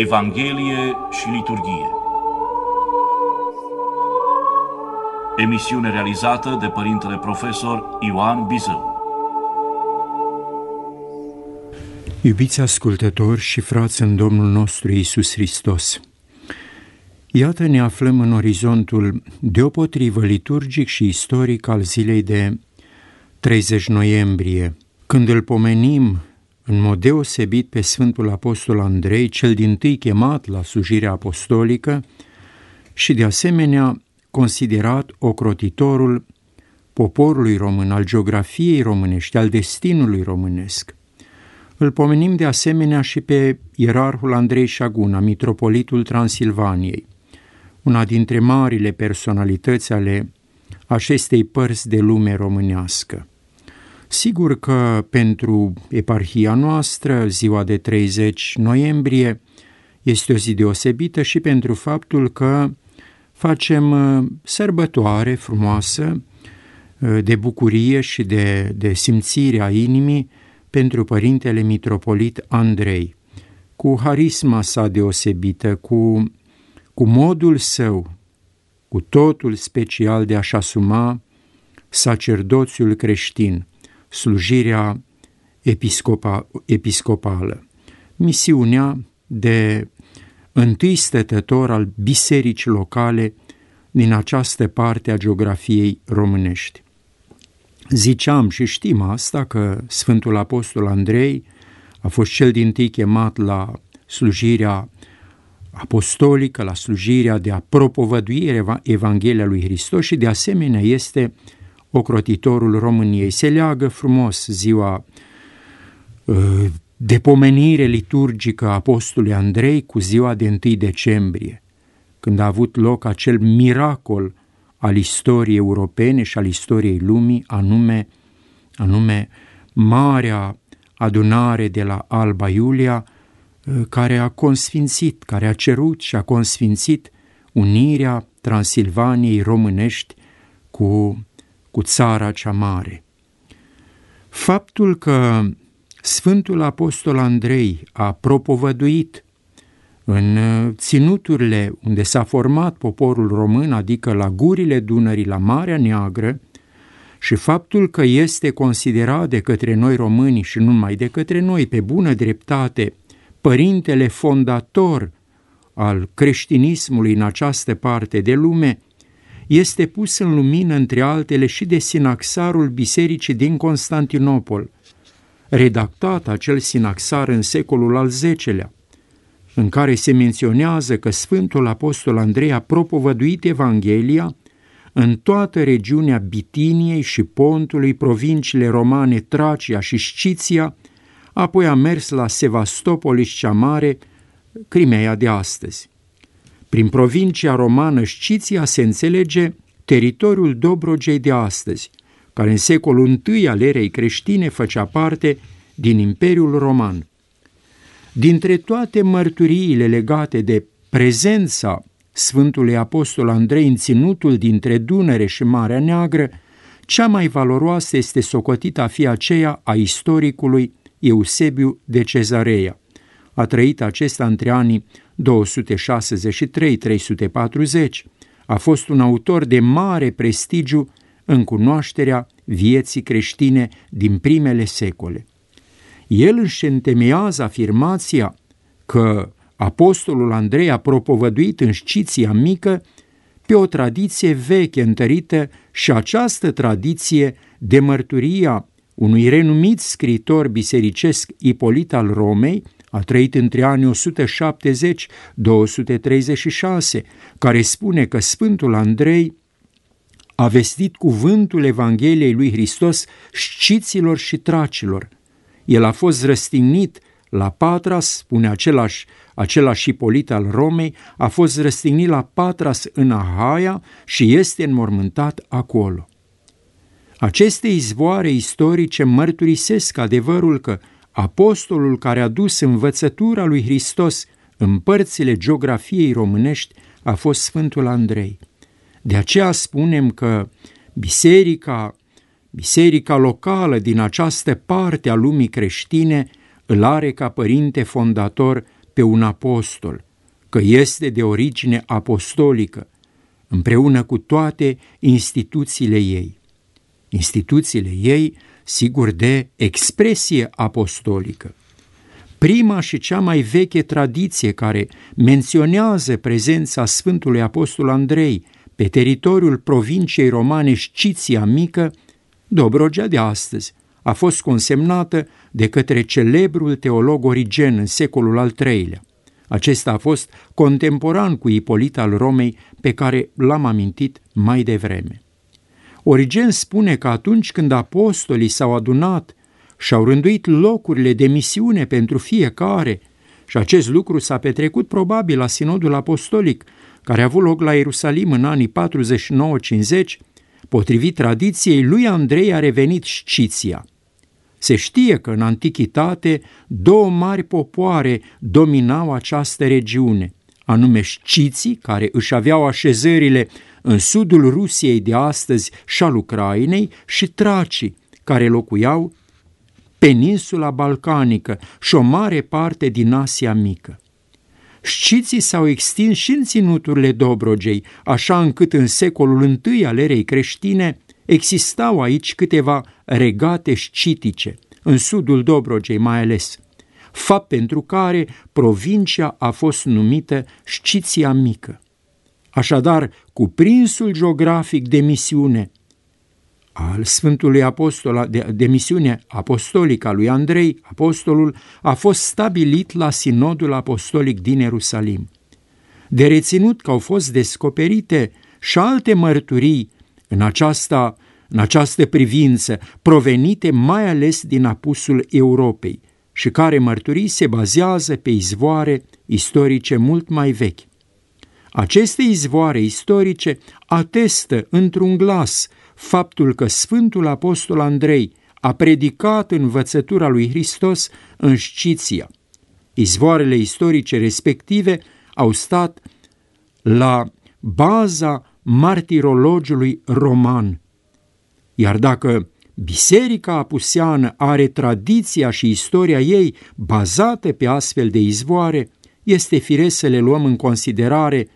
Evanghelie și liturghie. Emisiune realizată de Părintele Profesor Ioan Bizău. Iubiți ascultători și frați în Domnul nostru Isus Hristos, Iată ne aflăm în orizontul deopotrivă liturgic și istoric al zilei de 30 noiembrie, când îl pomenim în mod deosebit pe Sfântul Apostol Andrei, cel din tâi chemat la slujirea apostolică și de asemenea considerat ocrotitorul poporului român, al geografiei românești, al destinului românesc. Îl pomenim de asemenea și pe ierarhul Andrei Șaguna, mitropolitul Transilvaniei, una dintre marile personalități ale acestei părți de lume românească. Sigur că pentru eparhia noastră, ziua de 30 noiembrie, este o zi deosebită și pentru faptul că facem uh, sărbătoare frumoasă uh, de bucurie și de, de simțire a inimii pentru Părintele Mitropolit Andrei, cu harisma sa deosebită, cu, cu modul său, cu totul special de a-și asuma sacerdoțiul creștin, slujirea episcopa, episcopală, misiunea de întâi stătător al bisericii locale din această parte a geografiei românești. Ziceam și știm asta că Sfântul Apostol Andrei a fost cel din tâi chemat la slujirea apostolică, la slujirea de a propovăduire Evanghelia lui Hristos și de asemenea este ocrotitorul României. Se leagă frumos ziua uh, de pomenire liturgică a apostolului Andrei cu ziua de 1 decembrie, când a avut loc acel miracol al istoriei europene și al istoriei lumii, anume, anume Marea Adunare de la Alba Iulia, uh, care a consfințit, care a cerut și a consfințit unirea Transilvaniei românești cu cu țara cea mare. Faptul că Sfântul Apostol Andrei a propovăduit în ținuturile unde s-a format poporul român, adică la gurile Dunării, la Marea Neagră, și faptul că este considerat de către noi români și nu numai de către noi, pe bună dreptate, părintele fondator al creștinismului în această parte de lume, este pus în lumină, între altele, și de sinaxarul bisericii din Constantinopol, redactat acel sinaxar în secolul al X-lea, în care se menționează că Sfântul Apostol Andrei a propovăduit Evanghelia în toată regiunea Bitiniei și Pontului, provinciile romane Tracia și Sciția, apoi a mers la Sevastopolis cea mare, Crimea de astăzi. Prin provincia romană Sciția se înțelege teritoriul Dobrogei de astăzi, care în secolul I al erei creștine făcea parte din Imperiul Roman. Dintre toate mărturiile legate de prezența Sfântului Apostol Andrei în ținutul dintre Dunăre și Marea Neagră, cea mai valoroasă este socotită a fi aceea a istoricului Eusebiu de Cezarea. A trăit acesta între anii 263-340, a fost un autor de mare prestigiu în cunoașterea vieții creștine din primele secole. El își întemeiază afirmația că apostolul Andrei a propovăduit în Sciția mică pe o tradiție veche întărită și această tradiție de mărturia unui renumit scritor bisericesc Ipolit al Romei, a trăit între anii 170-236, care spune că Sfântul Andrei a vestit cuvântul Evangheliei lui Hristos sciților și tracilor. El a fost răstignit la Patras, spune același, același Ipolit al Romei, a fost răstignit la Patras în Ahaia și este înmormântat acolo. Aceste izvoare istorice mărturisesc adevărul că apostolul care a dus învățătura lui Hristos în părțile geografiei românești a fost Sfântul Andrei. De aceea spunem că biserica, biserica locală din această parte a lumii creștine îl are ca părinte fondator pe un apostol, că este de origine apostolică, împreună cu toate instituțiile ei. Instituțiile ei, sigur, de expresie apostolică. Prima și cea mai veche tradiție care menționează prezența Sfântului Apostol Andrei pe teritoriul provinciei romane Sciția Mică, Dobrogea de astăzi, a fost consemnată de către celebrul teolog Origen în secolul al III-lea. Acesta a fost contemporan cu Ipolit al Romei, pe care l-am amintit mai devreme. Origen spune că atunci când apostolii s-au adunat și au rânduit locurile de misiune pentru fiecare, și acest lucru s-a petrecut probabil la Sinodul Apostolic, care a avut loc la Ierusalim în anii 49-50, potrivit tradiției, lui Andrei a revenit Sciția – se știe că în antichitate două mari popoare dominau această regiune, anume sciții, care își aveau așezările în sudul Rusiei de astăzi și al Ucrainei, și tracii, care locuiau peninsula balcanică și o mare parte din Asia Mică. Sciții s-au extins și în ținuturile Dobrogei, așa încât în secolul I al erei creștine existau aici câteva regate scitice, în sudul Dobrogei mai ales, fapt pentru care provincia a fost numită Sciția Mică. Așadar, cuprinsul geografic de misiune al Sfântului Apostol, de, de misiune apostolică a lui Andrei, apostolul, a fost stabilit la Sinodul Apostolic din Ierusalim. De reținut că au fost descoperite și alte mărturii în această în această privință, provenite mai ales din apusul Europei și care mărturii se bazează pe izvoare istorice mult mai vechi. Aceste izvoare istorice atestă într-un glas faptul că Sfântul Apostol Andrei a predicat învățătura lui Hristos în Sciția. Izvoarele istorice respective au stat la baza martirologiului roman, iar dacă Biserica apuseană are tradiția și istoria ei bazate pe astfel de izvoare, este firesc să le luăm în considerare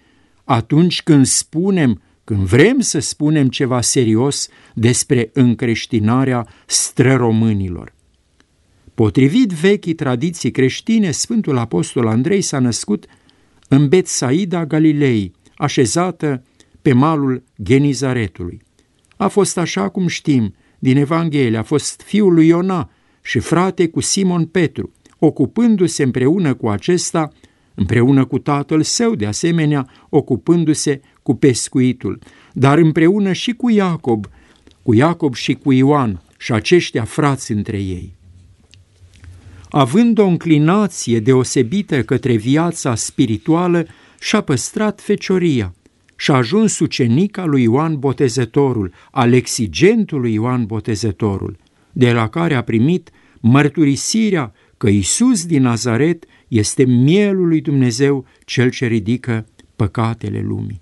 atunci când spunem, când vrem să spunem ceva serios despre încreștinarea străromânilor. Potrivit vechii tradiții creștine, Sfântul Apostol Andrei s-a născut în Betsaida Galilei, așezată pe malul Genizaretului. A fost așa cum știm din Evanghelie, a fost fiul lui Iona și frate cu Simon Petru, ocupându-se împreună cu acesta, împreună cu tatăl său, de asemenea, ocupându-se cu pescuitul, dar împreună și cu Iacob, cu Iacob și cu Ioan, și aceștia frați între ei. Având o înclinație deosebită către viața spirituală, și-a păstrat fecioria – și a ajuns ucenic al lui Ioan Botezătorul, al exigentului Ioan Botezătorul, de la care a primit mărturisirea că Isus din Nazaret este mielul lui Dumnezeu, cel ce ridică păcatele lumii.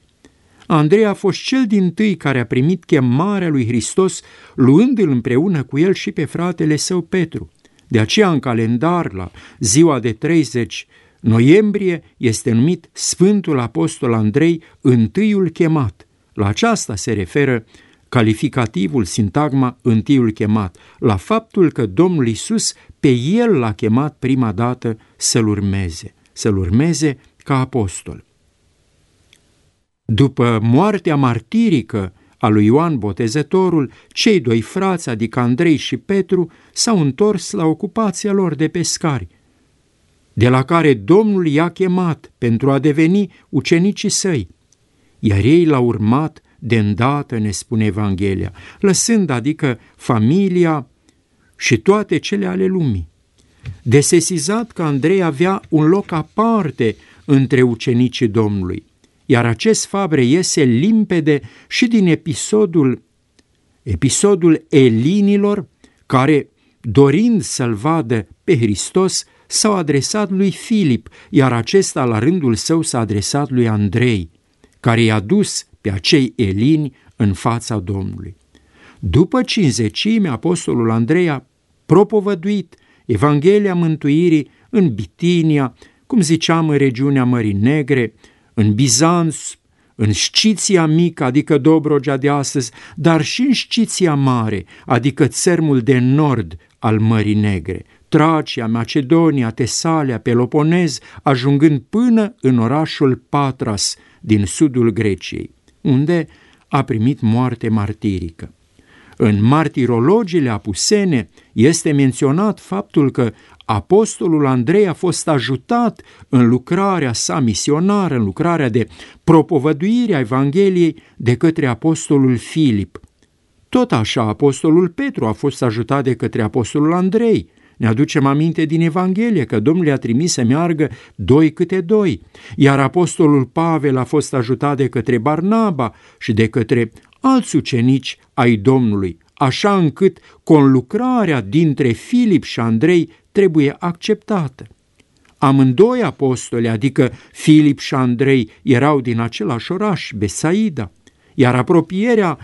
Andrei a fost cel din tâi care a primit chemarea lui Hristos, luându-l împreună cu el și pe fratele său Petru. De aceea, în calendar, la ziua de 30 Noiembrie este numit Sfântul Apostol Andrei, întâiul chemat. La aceasta se referă calificativul, sintagma întâiul chemat, la faptul că Domnul Isus pe el l-a chemat prima dată să-l urmeze, să-l urmeze ca apostol. După moartea martirică a lui Ioan Botezătorul, cei doi frați, adică Andrei și Petru, s-au întors la ocupația lor de pescari – de la care Domnul i-a chemat pentru a deveni ucenicii săi, iar ei l-au urmat de îndată, ne spune Evanghelia, lăsând adică familia și toate cele ale lumii. Desesizat că Andrei avea un loc aparte între ucenicii Domnului, iar acest fabre iese limpede și din episodul, episodul elinilor, care, dorind să-l vadă pe Hristos, s-au adresat lui Filip, iar acesta la rândul său s-a adresat lui Andrei, care i-a dus pe acei elini în fața Domnului. După cinzecime, apostolul Andrei a propovăduit Evanghelia mântuirii în Bitinia, cum ziceam, în regiunea Mării Negre, în Bizanț, în Sciția mică, adică Dobrogea de astăzi, dar și în Sciția mare, adică țărmul de nord al Mării Negre, Tracia, Macedonia, Tesalia, Peloponez, ajungând până în orașul Patras din sudul Greciei, unde a primit moarte martirică. În martirologiile apusene este menționat faptul că apostolul Andrei a fost ajutat în lucrarea sa misionară, în lucrarea de propovăduire a Evangheliei de către apostolul Filip. Tot așa, apostolul Petru a fost ajutat de către apostolul Andrei. Ne aducem aminte din Evanghelie că Domnul i-a trimis să meargă doi câte doi, iar apostolul Pavel a fost ajutat de către Barnaba și de către alți ucenici ai Domnului, așa încât conlucrarea dintre Filip și Andrei trebuie acceptată. Amândoi apostoli, adică Filip și Andrei, erau din același oraș, Besaida, iar apropierea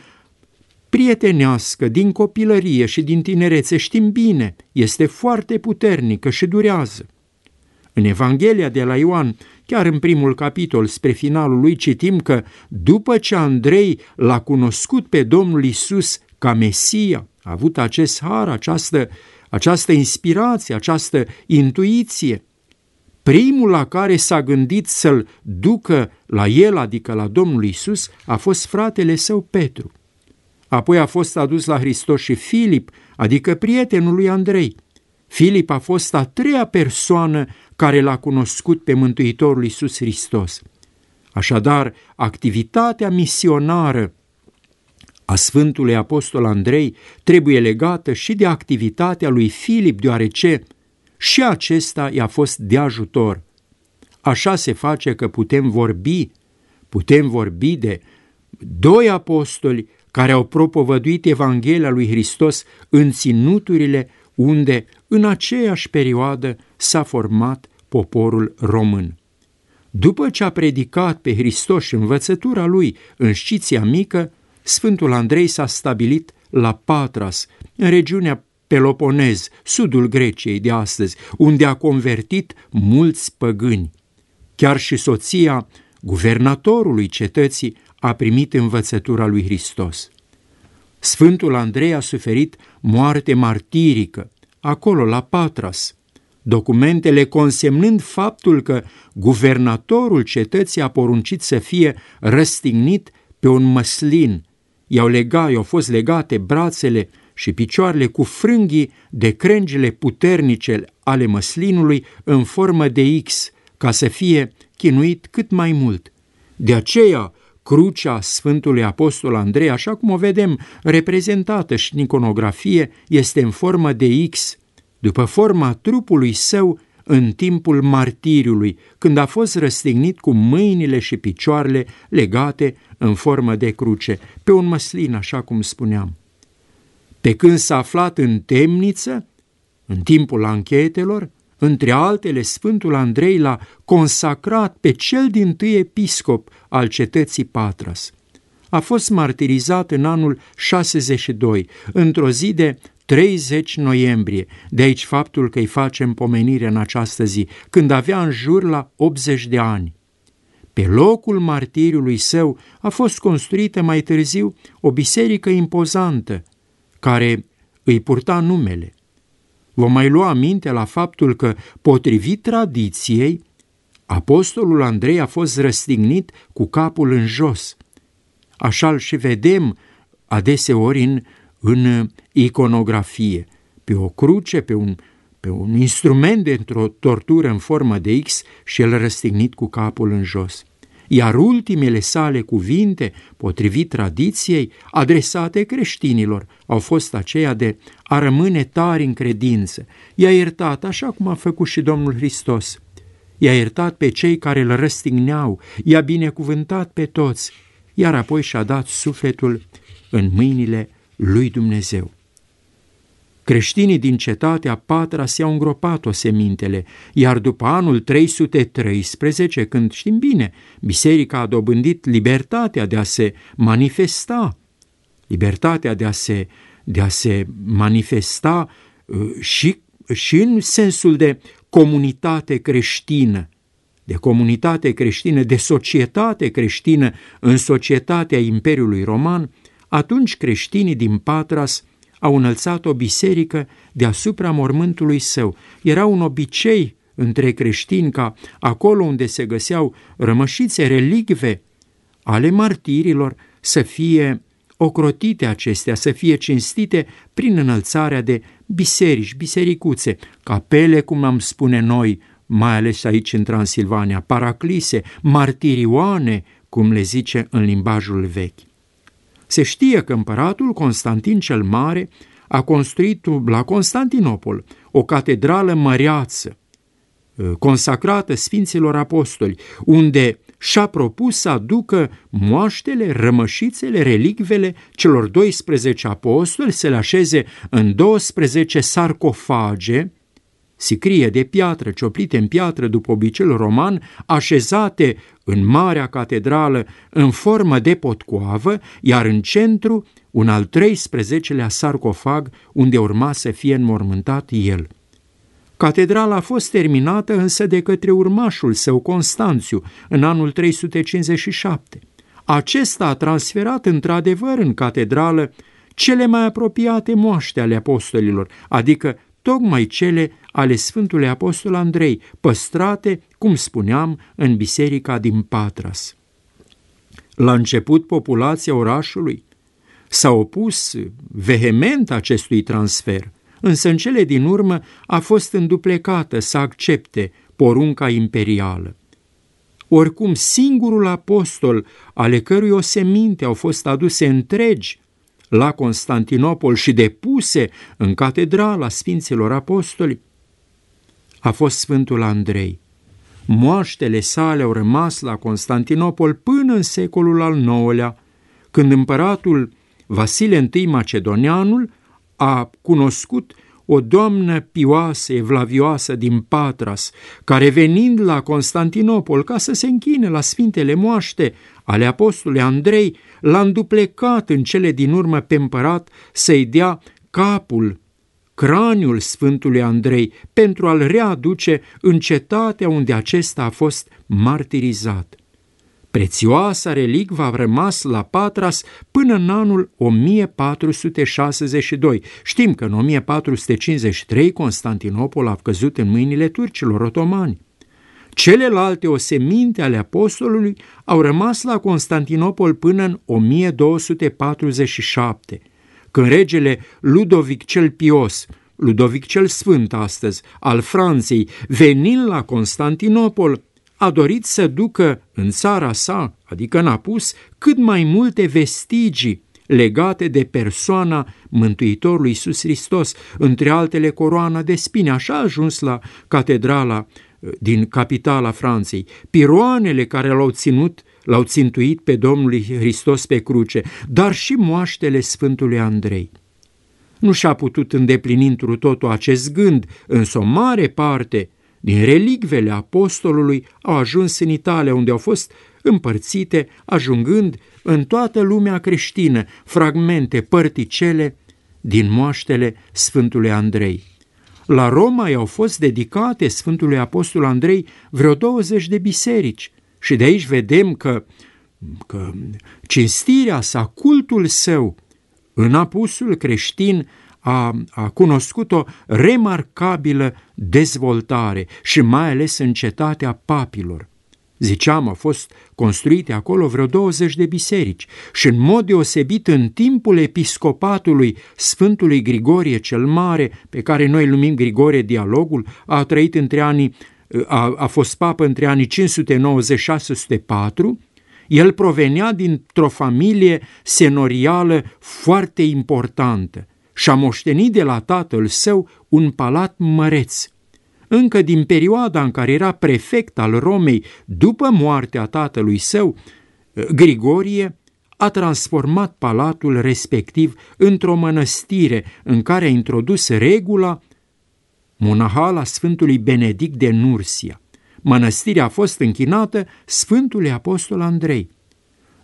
prietenească din copilărie și din tinerețe, știm bine, este foarte puternică și durează. În Evanghelia de la Ioan, chiar în primul capitol, spre finalul lui, citim că după ce Andrei l-a cunoscut pe Domnul Isus ca Mesia, a avut acest har, această, această inspirație, această intuiție, primul la care s-a gândit să-l ducă la el, adică la Domnul Isus, a fost fratele său Petru. Apoi a fost adus la Hristos și Filip, adică prietenul lui Andrei. Filip a fost a treia persoană care l-a cunoscut pe Mântuitorul Iisus Hristos. Așadar, activitatea misionară a Sfântului Apostol Andrei trebuie legată și de activitatea lui Filip, deoarece și acesta i-a fost de ajutor. Așa se face că putem vorbi, putem vorbi de doi apostoli care au propovăduit Evanghelia lui Hristos în ținuturile unde în aceeași perioadă s-a format poporul român. După ce a predicat pe Hristos și învățătura lui în Sciția Mică, Sfântul Andrei s-a stabilit la Patras, în regiunea Peloponez, sudul Greciei de astăzi, unde a convertit mulți păgâni. Chiar și soția guvernatorului cetății a primit învățătura lui Hristos. Sfântul Andrei a suferit moarte martirică, acolo la Patras, documentele consemnând faptul că guvernatorul cetății a poruncit să fie răstignit pe un măslin. I-au legat, i-au fost legate brațele și picioarele cu frânghii de crengile puternice ale măslinului în formă de X, ca să fie chinuit cât mai mult. De aceea, crucea Sfântului Apostol Andrei, așa cum o vedem reprezentată și în iconografie, este în formă de X, după forma trupului său în timpul martiriului, când a fost răstignit cu mâinile și picioarele legate în formă de cruce, pe un măslin, așa cum spuneam. Pe când s-a aflat în temniță, în timpul anchetelor, între altele, Sfântul Andrei l-a consacrat pe cel din tâi episcop al cetății Patras. A fost martirizat în anul 62, într-o zi de 30 noiembrie, de aici faptul că îi facem pomenire în această zi, când avea în jur la 80 de ani. Pe locul martiriului său a fost construită mai târziu o biserică impozantă, care îi purta numele. Vom mai lua aminte la faptul că, potrivit tradiției, apostolul Andrei a fost răstignit cu capul în jos. Așa-l și vedem adeseori în, în iconografie, pe o cruce, pe un, pe un instrument dintr-o tortură în formă de X și el răstignit cu capul în jos iar ultimele sale cuvinte, potrivit tradiției, adresate creștinilor, au fost aceia de a rămâne tari în credință. I-a iertat așa cum a făcut și Domnul Hristos. I-a iertat pe cei care îl răstigneau, i-a binecuvântat pe toți, iar apoi și-a dat sufletul în mâinile lui Dumnezeu. Creștinii din cetatea Patra se-au îngropat semintele, iar după anul 313, când știm bine, biserica a dobândit libertatea de a se manifesta, libertatea de a se, de a se manifesta uh, și, și în sensul de comunitate creștină, de comunitate creștină, de societate creștină în societatea Imperiului Roman, atunci creștinii din Patras au înălțat o biserică deasupra mormântului său. Era un obicei între creștini ca acolo unde se găseau rămășițe relicve ale martirilor să fie ocrotite acestea, să fie cinstite prin înălțarea de biserici, bisericuțe, capele, cum am spune noi, mai ales aici în Transilvania, paraclise, martirioane, cum le zice în limbajul vechi. Se știe că împăratul Constantin cel Mare a construit la Constantinopol o catedrală măreață, consacrată Sfinților Apostoli, unde și-a propus să aducă moaștele, rămășițele, relicvele celor 12 apostoli, să le așeze în 12 sarcofage, sicrie de piatră, cioplite în piatră după obiceiul roman, așezate în marea catedrală în formă de potcoavă, iar în centru un al 13-lea sarcofag unde urma să fie înmormântat el. Catedrala a fost terminată însă de către urmașul său Constanțiu în anul 357. Acesta a transferat într-adevăr în catedrală cele mai apropiate moaște ale apostolilor, adică tocmai cele ale Sfântului Apostol Andrei, păstrate, cum spuneam, în biserica din Patras. La început, populația orașului s-a opus vehement acestui transfer, însă în cele din urmă a fost înduplecată să accepte porunca imperială. Oricum, singurul apostol ale cărui oseminte au fost aduse întregi la Constantinopol și depuse în catedrala Sfinților Apostoli, a fost Sfântul Andrei. Moaștele sale au rămas la Constantinopol până în secolul al IX-lea, când împăratul Vasile I Macedonianul a cunoscut o doamnă pioasă, evlavioasă din Patras, care venind la Constantinopol ca să se închine la sfintele moaște ale apostolului Andrei, l-a înduplecat în cele din urmă pe împărat să-i dea capul, craniul Sfântului Andrei, pentru a-l readuce în cetatea unde acesta a fost martirizat. Prețioasa relicvă a rămas la Patras până în anul 1462. Știm că în 1453 Constantinopol a căzut în mâinile turcilor otomani. Celelalte oseminte ale apostolului au rămas la Constantinopol până în 1247, când regele Ludovic cel Pios, Ludovic cel Sfânt astăzi, al Franței, venind la Constantinopol, a dorit să ducă în țara sa, adică în apus, cât mai multe vestigii legate de persoana Mântuitorului Iisus Hristos, între altele coroana de spine. Așa a ajuns la catedrala uh, din capitala Franței. Piroanele care l-au ținut, l-au țintuit pe Domnul Hristos pe cruce, dar și moaștele Sfântului Andrei. Nu și-a putut îndeplini întru totul acest gând, însă o mare parte din relicvele apostolului au ajuns în Italia, unde au fost împărțite, ajungând în toată lumea creștină fragmente părticele din moaștele Sfântului Andrei. La Roma i-au fost dedicate Sfântului Apostol Andrei vreo 20 de biserici și de aici vedem că, că cinstirea sa, cultul său în apusul creștin a, a cunoscut o remarcabilă dezvoltare și mai ales în cetatea papilor. Ziceam, au fost construite acolo vreo 20 de biserici și în mod deosebit în timpul episcopatului Sfântului Grigorie cel Mare, pe care noi îl numim Grigorie Dialogul, a trăit între anii, a, a fost papă între anii 590-604, el provenea dintr-o familie senorială foarte importantă și a moștenit de la tatăl său un palat măreț. Încă din perioada în care era prefect al Romei după moartea tatălui său, Grigorie a transformat palatul respectiv într-o mănăstire în care a introdus regula monahala Sfântului Benedict de Nursia. Mănăstirea a fost închinată Sfântului Apostol Andrei.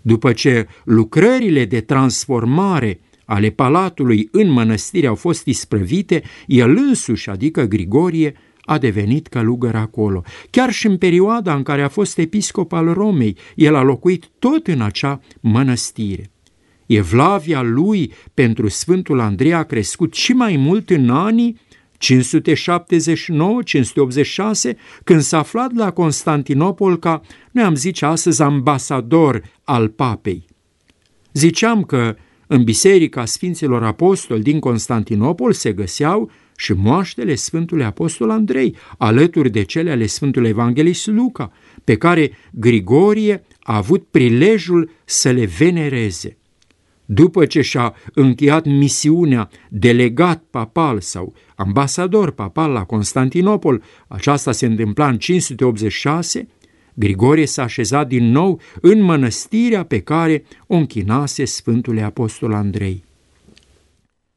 După ce lucrările de transformare ale palatului în mănăstire au fost isprăvite, el însuși, adică Grigorie, a devenit călugăr acolo. Chiar și în perioada în care a fost episcop al Romei, el a locuit tot în acea mănăstire. Evlavia lui pentru Sfântul Andrei a crescut și mai mult în anii 579-586, când s-a aflat la Constantinopol ca, noi am zice astăzi, ambasador al papei. Ziceam că în Biserica Sfinților Apostoli din Constantinopol se găseau și moaștele Sfântului Apostol Andrei, alături de cele ale Sfântului Evanghelist Luca, pe care Grigorie a avut prilejul să le venereze. După ce și-a încheiat misiunea delegat papal sau ambasador papal la Constantinopol, aceasta se întâmpla în 586, Grigorie s-a așezat din nou în mănăstirea pe care o închinase Sfântul Apostol Andrei.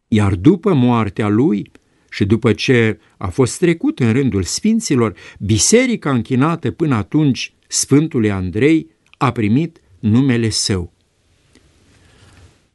Iar după moartea lui și după ce a fost trecut în rândul sfinților, biserica închinată până atunci Sfântului Andrei a primit numele său.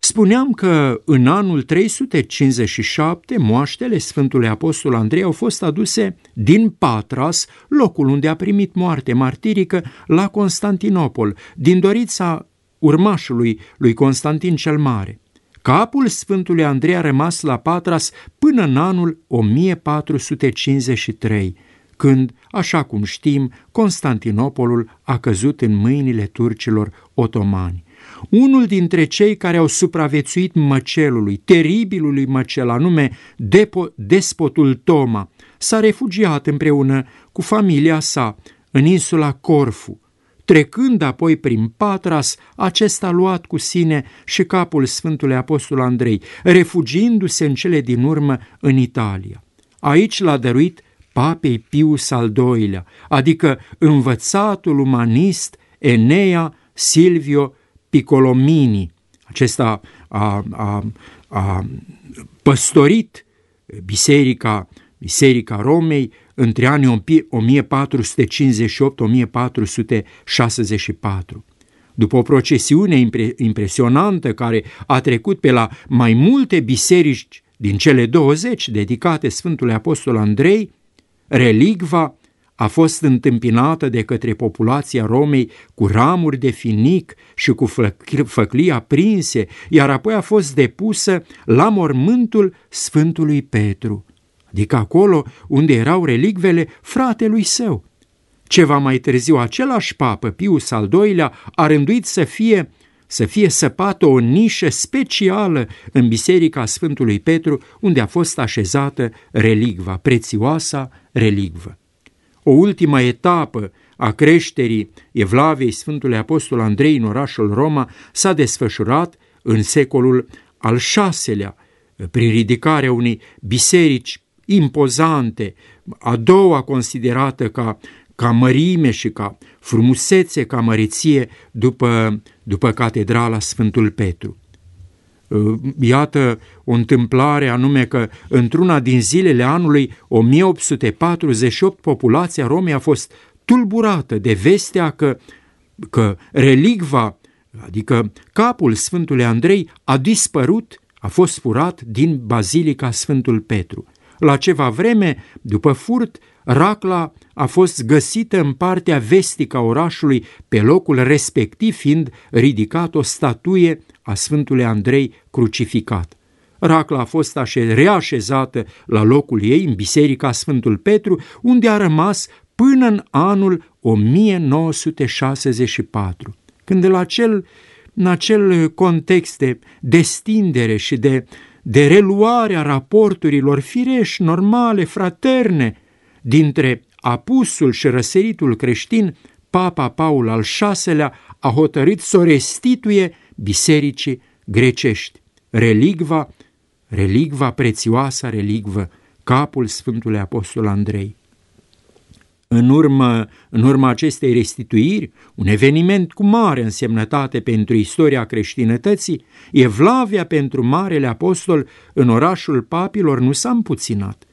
Spuneam că în anul 357 moaștele Sfântului Apostol Andrei au fost aduse din Patras, locul unde a primit moarte martirică, la Constantinopol, din dorița urmașului lui Constantin cel Mare. Capul Sfântului Andrei a rămas la Patras până în anul 1453, când, așa cum știm, Constantinopolul a căzut în mâinile turcilor otomani. Unul dintre cei care au supraviețuit măcelului, teribilului măcel, anume Depo, despotul Toma, s-a refugiat împreună cu familia sa în insula Corfu. Trecând apoi prin Patras, acesta a luat cu sine și capul Sfântului Apostol Andrei, refugiindu-se în cele din urmă în Italia. Aici l-a dăruit papei Pius al II-lea, adică învățatul umanist Enea Silvio Piccolomini. Acesta a, a, a păstorit biserica, biserica Romei între anii 1458-1464. După o procesiune impre, impresionantă care a trecut pe la mai multe biserici din cele 20 dedicate Sfântului Apostol Andrei, relicva a fost întâmpinată de către populația Romei cu ramuri de finic și cu făclii aprinse, iar apoi a fost depusă la mormântul Sfântului Petru, adică acolo unde erau relicvele fratelui său. Ceva mai târziu, același papă, Pius al II-lea, a rânduit să fie să fie săpată o nișă specială în Biserica Sfântului Petru, unde a fost așezată relicva, prețioasa relicvă. O ultimă etapă a creșterii Evlaviei Sfântului Apostol Andrei în orașul Roma s-a desfășurat în secolul al VI-lea, prin ridicarea unei biserici impozante, a doua considerată ca, ca mărime și ca frumusețe, ca măriție după, după catedrala Sfântul Petru. Uh, iată o întâmplare anume că într-una din zilele anului 1848 populația Romei a fost tulburată de vestea că, că relicva, adică capul Sfântului Andrei, a dispărut, a fost furat din Bazilica Sfântul Petru. La ceva vreme, după furt, racla a fost găsită în partea vestică a orașului, pe locul respectiv fiind ridicat o statuie a Sfântului Andrei crucificat. Racla a fost așe- reașezată la locul ei în Biserica Sfântul Petru, unde a rămas până în anul 1964, când la acel, în acel context de destindere și de, de reluare a raporturilor firești, normale, fraterne, dintre apusul și răsăritul creștin, Papa Paul al VI-lea a hotărât să o restituie bisericii grecești. Relicva, relicva prețioasă, relicvă, capul Sfântului Apostol Andrei. În urmă, în urma acestei restituiri, un eveniment cu mare însemnătate pentru istoria creștinătății, Evlavia pentru Marele Apostol în orașul papilor nu s-a împuținat.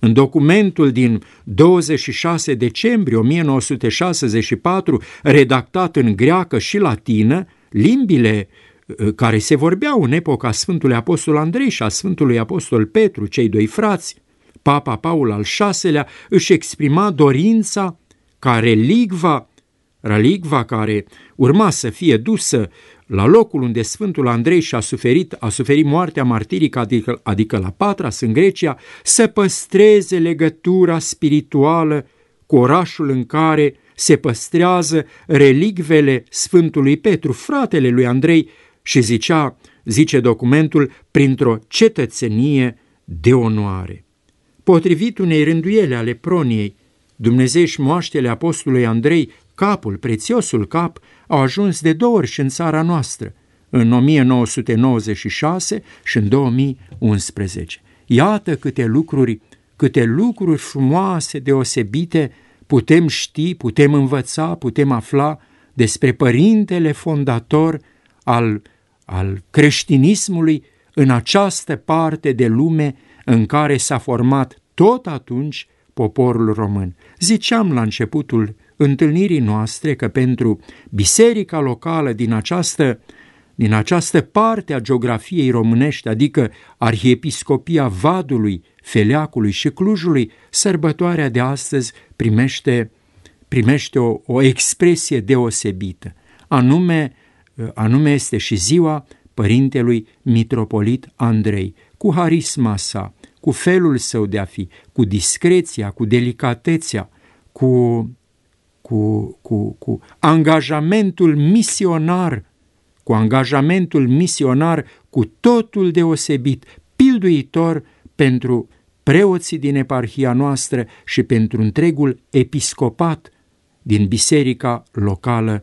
În documentul din 26 decembrie 1964, redactat în greacă și latină, limbile uh, care se vorbeau în epoca Sfântului Apostol Andrei și a Sfântului Apostol Petru, cei doi frați, Papa Paul al VI-lea își exprima dorința ca relicva, relicva care urma să fie dusă la locul unde Sfântul Andrei și-a suferit, a suferit moartea martirică, adică, adică la Patras în Grecia, să păstreze legătura spirituală cu orașul în care se păstrează relicvele Sfântului Petru, fratele lui Andrei, și zicea, zice documentul, printr-o cetățenie de onoare. Potrivit unei rânduiele ale proniei, Dumnezeiși moaștele apostolului Andrei, capul, prețiosul cap, au ajuns de două ori și în țara noastră, în 1996 și în 2011. Iată câte lucruri, câte lucruri frumoase, deosebite, putem ști, putem învăța, putem afla despre părintele fondator al, al creștinismului în această parte de lume în care s-a format tot atunci poporul român. Ziceam la începutul întâlnirii noastre că pentru biserica locală din această, din această parte a geografiei românești, adică Arhiepiscopia Vadului, Feleacului și Clujului, sărbătoarea de astăzi primește, primește o, o expresie deosebită. Anume, anume este și ziua părintelui mitropolit Andrei, cu harisma sa, cu felul său de a fi, cu discreția, cu delicatețea, cu, cu, cu, cu angajamentul misionar, cu angajamentul misionar cu totul deosebit, pilduitor pentru preoții din eparhia noastră și pentru întregul episcopat din biserica locală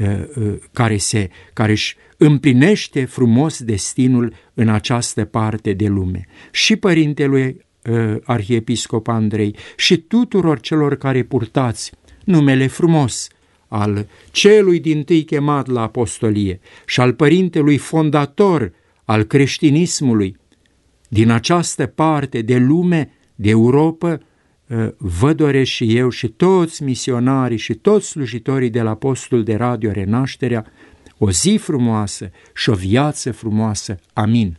uh, uh, care, se, care își împlinește frumos destinul în această parte de lume. Și părintelui uh, arhiepiscop Andrei și tuturor celor care purtați numele frumos al celui din tâi chemat la apostolie și al părintelui fondator al creștinismului, din această parte de lume, de Europa, ă, vă doresc și eu și toți misionarii și toți slujitorii de la postul de radio Renașterea o zi frumoasă și o viață frumoasă. Amin.